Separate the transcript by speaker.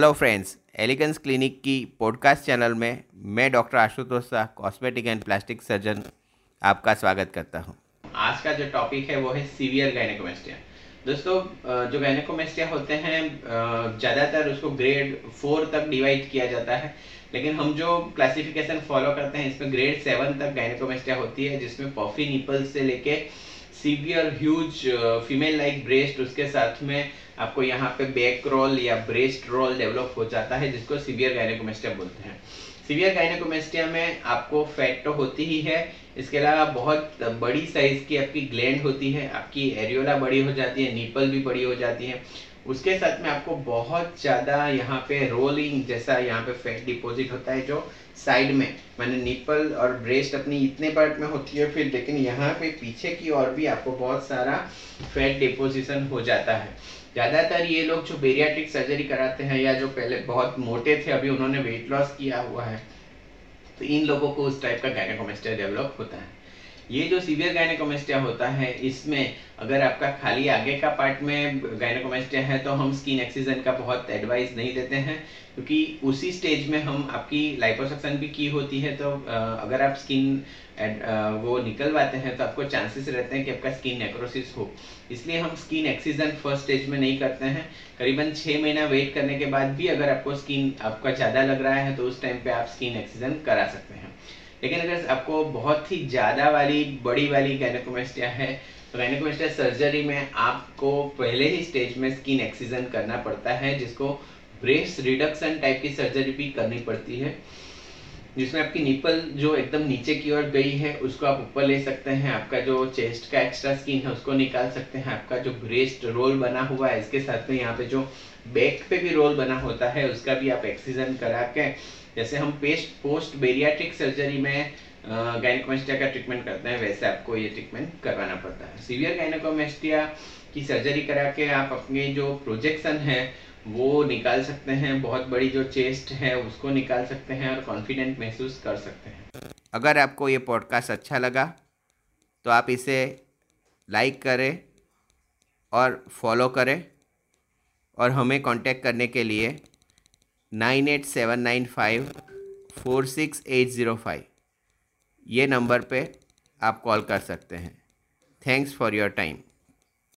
Speaker 1: Hello friends elegance clinic की podcast channel में मैं doctor Ashutosh Shah cosmetic and plastic surgeon आपका स्वागत करता हूँ।
Speaker 2: आज का जो टॉपिक है वो है सीवियर गायनेकोमेस्टिया दोस्तों जो गायनेकोमेस्टिया होते हैं ज़्यादातर उसको ग्रेड फोर तक डिवाइड किया जाता है लेकिन हम जो क्लासिफिकेशन फॉलो करते हैं, इसमें ग्रेड सेवन तक गायनेकोमेस्टिया होती है, जिसमें पॉफी निपल्स से लेके severe huge female like breast उसके साथ में आपको यहाँ पे बैक रोल या ब्रेस्ट रोल डेवलप हो जाता है, जिसको सीवियर गायनेकोमेस्टिया बोलते हैं। सीवियर गायनेकोमेस्टिया में आपको फैट तो होती ही है, इसके अलावा बहुत बड़ी साइज़ की आपकी ग्लैंड होती है, आपकी एरियोला बड़ी हो जाती है नीपल भी बड़ी हो जाती है। उसके साथ में आपको बहुत ज़्यादा यहाँ पे रोलिंग जैसा यहाँ पे फैट डिपॉजिट होता है जो साइड में। मैंने निपल और ब्रेस्ट अपनी इतने पार्ट में होती है फिर, लेकिन यहाँ पे पीछे की और भी आपको बहुत सारा फैट डिपोजिशन हो जाता है। ज़्यादातर ये लोग जो बेरियाट्रिक सर्जरी कराते हैं या जो पहले बहुत मोटे थे, अभी उन्होंने वेट लॉस किया हुआ है तो इन लोगों को उस टाइप का गायनेकोमेस्टिया डेवलप होता है। ये जो सीवियर गायनेकोमेस्टिया होता है, इसमें अगर आपका खाली आगे का पार्ट में गायनेकोमेस्टिया है तो हम स्किन एक्सीजन का बहुत एडवाइस नहीं देते हैं, क्योंकि उसी स्टेज में हम आपकी लाइपोसक्शन भी की होती है तो अगर आप स्किन वो निकलवाते हैं तो आपको चांसेस रहते हैं कि आपका स्किन नेक्रोसिस हो। इसलिए हम स्किन एक्सीजन फ़र्स्ट स्टेज में नहीं करते हैं। करीबन छः महीना वेट करने के बाद भी अगर आपको स्किन आपका ज़्यादा लग रहा है तो उस टाइम पे आप स्किन एक्सीजन करा सकते हैं। लेकिन अगर आपको बहुत ही ज़्यादा वाली, बड़ी वाली गैनकोमेस्टिया है तो गायनेकोमेस्टिया सर्जरी में आपको पहले ही स्टेज में स्किन एक्सीजन करना पड़ता है, जिसको ब्रेस रिडक्शन टाइप की सर्जरी भी करनी पड़ती है। जिसमें आपकी निपल जो एकदम नीचे की ओर गई है, उसको आप ऊपर ले सकते हैं, आपका जो चेस्ट का एक्स्ट्रा स्किन है, उसको निकाल सकते हैं, आपका जो ब्रेस्ट रोल बना हुआ है, इसके साथ में यहाँ पे जो बैक पे भी रोल बना होता है, उसका भी आप एक्सीजन करा के, जैसे हम पेस्ट पोस्ट बेरियाट्रिक सर्जरी में गायनकोमेस्टिया का ट्रीटमेंट करते हैं, वैसे आपको ये ट्रीटमेंट करवाना पड़ता है। सीवियर गायनकोमेस्टिया की सर्जरी करा के आप अपने जो प्रोजेक्शन है वो निकाल सकते हैं, बहुत बड़ी जो चेस्ट है, उसको निकाल सकते हैं और कॉन्फिडेंट महसूस कर सकते हैं।
Speaker 1: अगर आपको ये पॉडकास्ट अच्छा लगा तो आप इसे लाइक करें और फॉलो करें और हमें कांटेक्ट करने के लिए nine eight seven nine five four six eight zero five ये नंबर पे आप कॉल कर सकते हैं। Thanks for your time